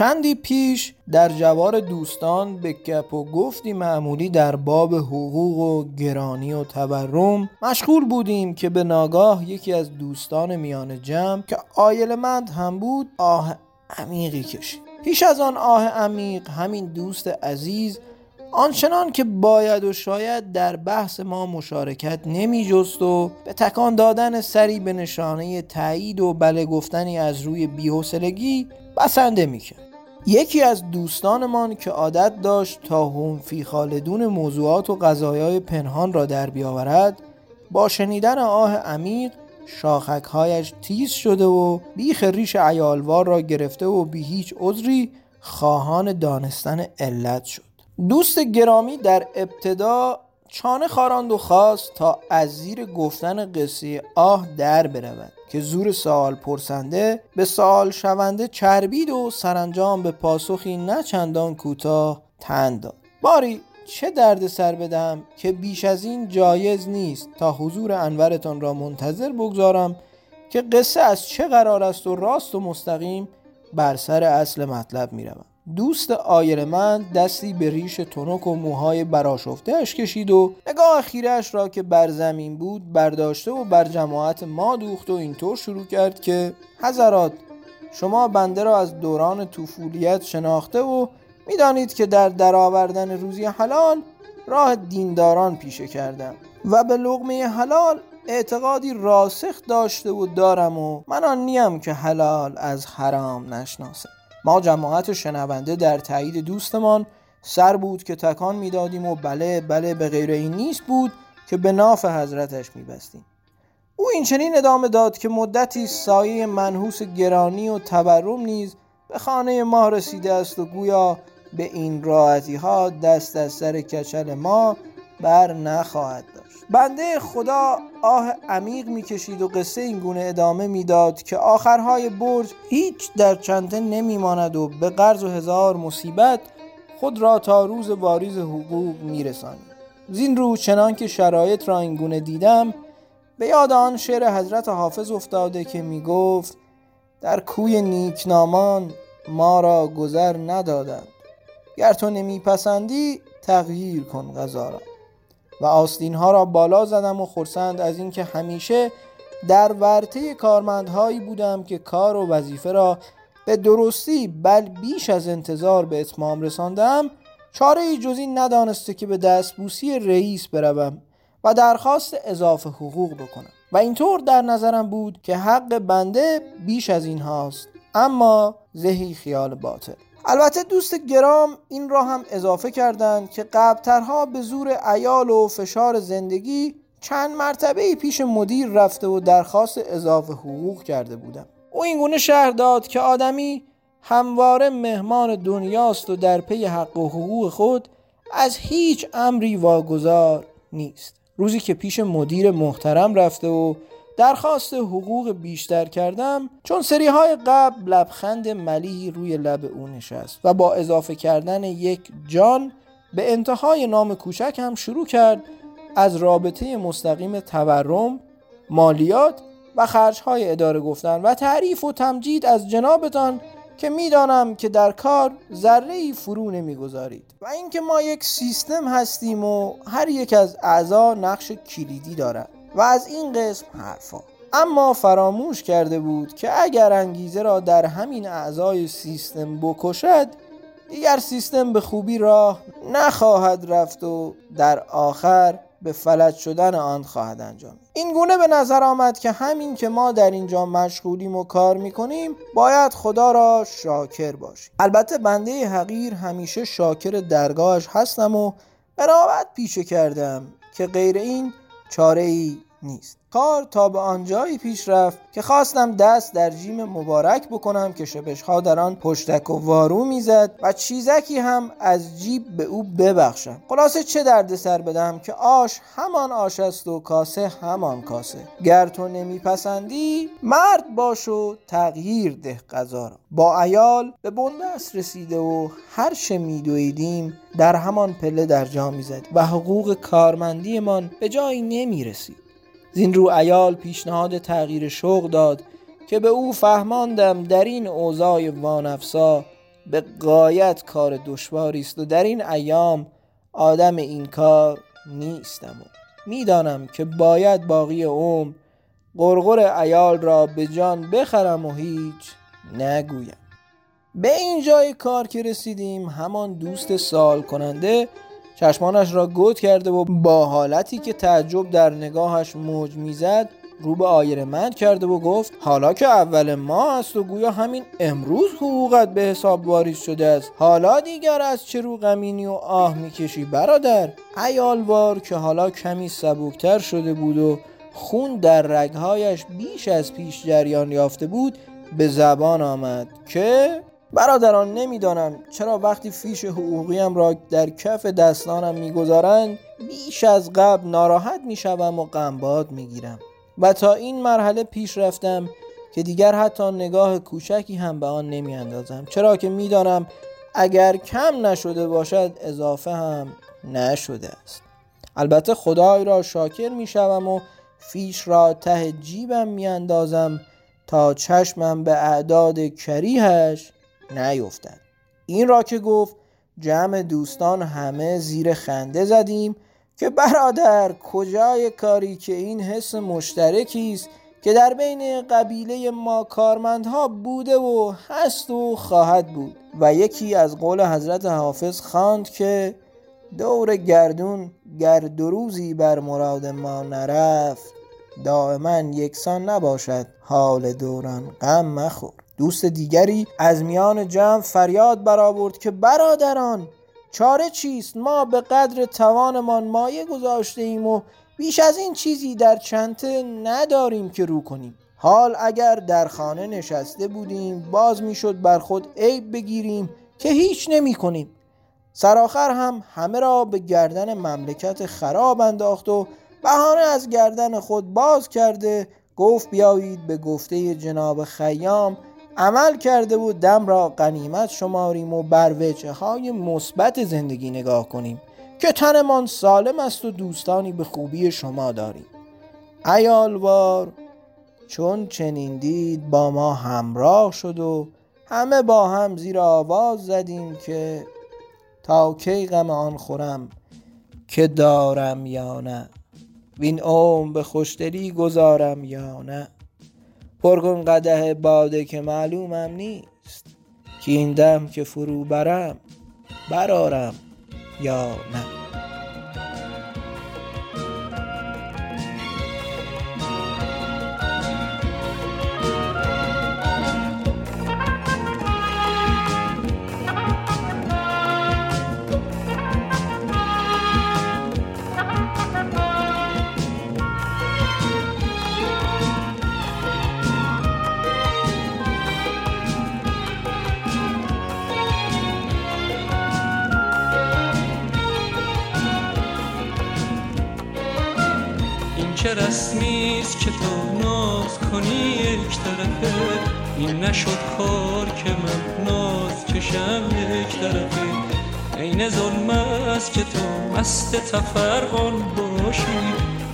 چندی پیش در جوار دوستان به گپ و گفتی معمولی در باب حقوق و گرانی و تورم مشغول بودیم که به ناگاه یکی از دوستان میان جمع که مند هم بود آه عمیقی کشید. پیش از آن آه عمیق همین دوست عزیز آنچنان که باید و شاید در بحث ما مشارکت نمی جست و به تکان دادن سری به نشانه تایید و بله گفتنی از روی بیحسلگی بسنده می‌کرد یکی از دوستانمان که عادت داشت تا هم فی خالدون موضوعات و قضایای پنهان را در بیاورد با شنیدن آه عمیق شاخکهایش تیز شده و بیخ ریش عیالوار را گرفته و بی هیچ عذری خواهان دانستن علت شد. دوست گرامی در ابتدا چانه خاراند و خواست تا از زیر گفتن قصه آه در برود. که زور سوال پرسنده به سوال شونده چربید و سرانجام به پاسخی نه چندان کوتاه تند داد باری چه درد سر بدم که بیش از این جایز نیست تا حضور انورتان را منتظر بگذارم که قصه از چه قرار است و راست و مستقیم بر سر اصل مطلب می روم. دوست آیر من دستی به ریش تنک و موهای براشفتهش کشید و نگاه خیرش را که بر زمین بود برداشته و بر جماعت ما دوخت و اینطور شروع کرد که حضرات شما بنده را از دوران طفولیت شناخته و می‌دانید که در درآوردن روزی حلال راه دینداران پیشه کردم و به لغمه حلال اعتقادی راسخ داشته و دارم و من آن نیم که حلال از حرام نشناسم. ما جماعت شنونده در تایید دوستمان سر بود که تکان می‌دادیم و بله بله به غیر این نیست بود که به ناف حضرتش میبستیم. او این چنین ادامه داد که مدتی سایه منحوس گرانی و تورم نیز به خانه ما رسیده است و گویا به این راحتی ها دست از سر کچل ما بر نخواهد داشت. بنده خدا آه عمیق می‌کشید و قصه این گونه ادامه می‌داد که آخرهای برج هیچ در چنته نمیماند و به قرض و هزار مصیبت خود را تا روز واریز حقوق میرسانید زین رو چنان که شرایط را این گونه دیدم به یاد آن شعر حضرت حافظ افتاده که می‌گفت در کوی نیکنامان ما را گذر ندادند. گر تو نمیپسندی تغییر کن غذا و آستین ها را بالا زدم و خرسند از اینکه همیشه در ورطه کارمندهایی بودم که کار و وظیفه را به درستی بل بیش از انتظار به اتمام رساندم چاره جز این ندانسته که به دستبوسی رئیس بروم و درخواست اضافه حقوق بکنم. و اینطور در نظرم بود که حق بنده بیش از این هاست اما زهی خیال باطل. البته دوست گرام این را هم اضافه کردند که قبلترها به زور ایال و فشار زندگی چند مرتبه پیش مدیر رفته و درخواست اضافه حقوق کرده بودم. او اینگونه شهر داد که آدمی همواره مهمان دنیاست و در پی حق و حقوق خود از هیچ امری واگذار نیست. روزی که پیش مدیر محترم رفته و درخواست حقوق بیشتر کردم چون سری های قبل لبخند ملیحی روی لب او نشست و با اضافه کردن یک جان به انتهای نام کوچک هم شروع کرد از رابطه مستقیم تورم مالیات و خرج های اداره گفتن و تعریف و تمجید از جنابتان که می‌دانم که در کار ذره ای فرو نمی‌گذارید. و اینکه ما یک سیستم هستیم و هر یک از اعضا نقش کلیدی دارد. و از این قسم حرفا. اما فراموش کرده بود که اگر انگیزه را در همین اعضای سیستم بکشد دیگر سیستم به خوبی راه نخواهد رفت و در آخر به فلج شدن آن خواهد انجام. این گونه به نظر آمد که همین که ما در اینجا مشغولیم و کار می‌کنیم باید خدا را شاکر باشیم. البته بنده حقیر همیشه شاکر درگاهش هستم و قرابت پیشه کردم که غیر این چاره ای نیست. کار تا به آنجایی پیش رفت که خواستم دست در جیم مبارک بکنم که شبش در آن پشتک و وارو می‌زد و چیزکی هم از جیب به او ببخشم. خلاصه چه درد سر بدم که آش همان آش است و کاسه همان کاسه. گر تو نمیپسندی مرد باش و تغییر ده غذا را. با ایال به بندست رسیده و هر چه میدویدیم در همان پله در جا می‌زد و حقوق کارمندیمان به جایی نمی‌رسید. زین رو ایال پیشنهاد تغییر شغل داد که به او فهماندم در این اوضاع وانفسا به قایت کار دشواری است و در این ایام آدم این کار نیستم و می‌دانم که باید باقی عمر قرقر ایال را به جان بخرم و هیچ نگویم. به این جای کار که رسیدیم همان دوست سال کننده چشمانش را گود کرده و با حالتی که تعجب در نگاهش موج می‌زد رو به آیر مند کرده و گفت حالا که اول ما است و گویا همین امروز حقوقت به حساب واریز شده است حالا دیگر از چه رو غمینی و آه می‌کشی برادر؟ ایالوار که حالا کمی سبکتر شده بود و خون در رگهایش بیش از پیش جریان یافته بود به زبان آمد که برادران نمی‌دانم چرا وقتی فیش حقوقیم را در کف دستانم می‌گذارند بیش از قبل ناراحت می‌شوم و غمباد می‌گیرم. و تا این مرحله پیش رفتم که دیگر حتی نگاه کوچکی هم به آن نمی اندازم چرا که می‌دانم اگر کم نشده باشد اضافه هم نشده است. البته خدای را شاکر می شوم و فیش را ته جیبم می اندازم تا چشمم به اعداد کریهش نیفتد. این را که گفت جمع دوستان همه زیر خنده زدیم که برادر کجای کاری که این حس مشترکی است که در بین قبیله ما کارمندها بوده و هست و خواهد بود. و یکی از قول حضرت حافظ خواند که دور گردون گر دو روزی بر مراد ما نرفت دائما یکسان نباشد حال دوران غم مخور. دوست دیگری از میان جمع فریاد برآورد که برادران چاره چیست؟ ما به قدر توانمان مایه گذاشته ایم و بیش از این چیزی در چنته نداریم که رو کنیم. حال اگر در خانه نشسته بودیم باز می‌شد بر خود عیب بگیریم که هیچ نمی کنیم سرآخر هم همه را به گردن مملکت خراب انداخت و بهانه از گردن خود باز کرده گفت بیایید به گفته جناب خیام عمل کرده و دم را قنیمت شماریم و بر وجه های مثبت زندگی نگاه کنیم که تنمان سالم است و دوستانی به خوبی شما داریم. ایالوار چون چنین دید با ما همراه شد و همه با هم زیر آواز زدیم که تا کی غم آن خورم که دارم یا نه؟ وین اوم به خوشدلی گذارم یا نه؟ پرگون قده باده که معلومم نیست که این دم که فرو برم برارم یا نه. چه رسمیست که تو ناز کنی یک طرفه. این نشد کار که من ناز چشم یک طرفه. عین ظلم است که تو مست تفرقان باشی.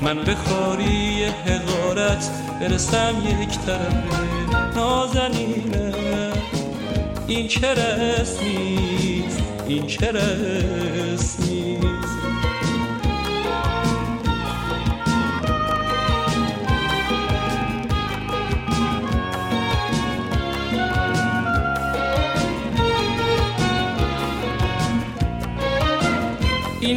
من به خاری حقارت برسم یک طرفه. نازنینه این چه رسمیست این چه رسمیست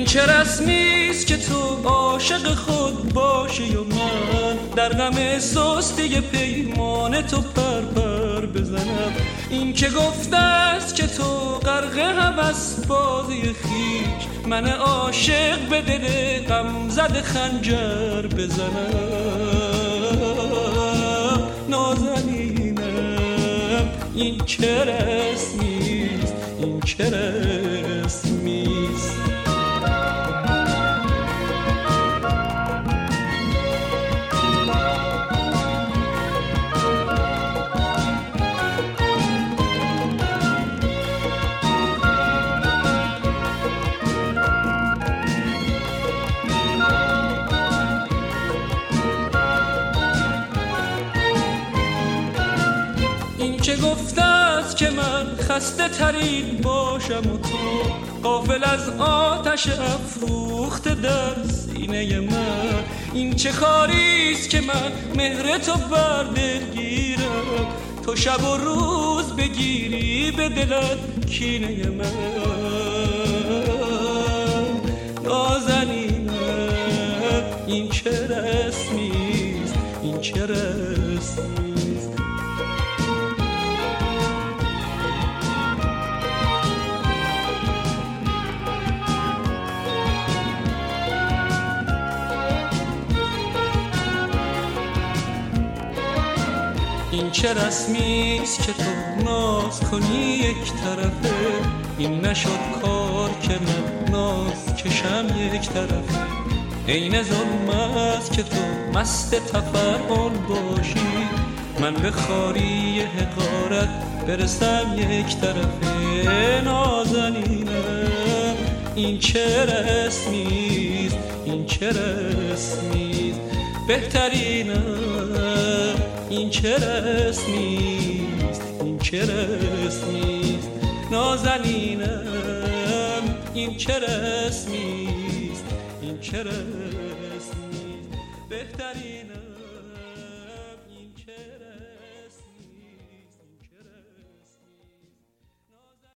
چه رسمیست که تو عاشق خود باشی و من در غم سستی پیمان تو پر پر بزنم؟ این که گفته است که تو غرق از بازی خیش من عاشق به دل غم زد خنجر بزنم. نازنینم این چه رسمیست این چه رسمیست خسته ترین باشم و تو. قافل از آتش افروخت در سینه من. این چه کاریست که من مهر تو بر گیرم؟ تو شب و روز بگیری به دلت کینه من. نازنینم این چه رسمیست این چه رسمیست این چه رسمیست که تو ناز کنی یک طرفه؟ این نشد کار که من ناز کشم یک طرفه. عین ظلم است که تو مست تفرعون باشی. من به خاری حقارت برسم یک طرفه. نازنینم این چه رسمیست این چه رسمیست بهترینم. این چه رسمیست این چه رسمیست نازنینم این چه رسمیست این چه رسمیست بهترینم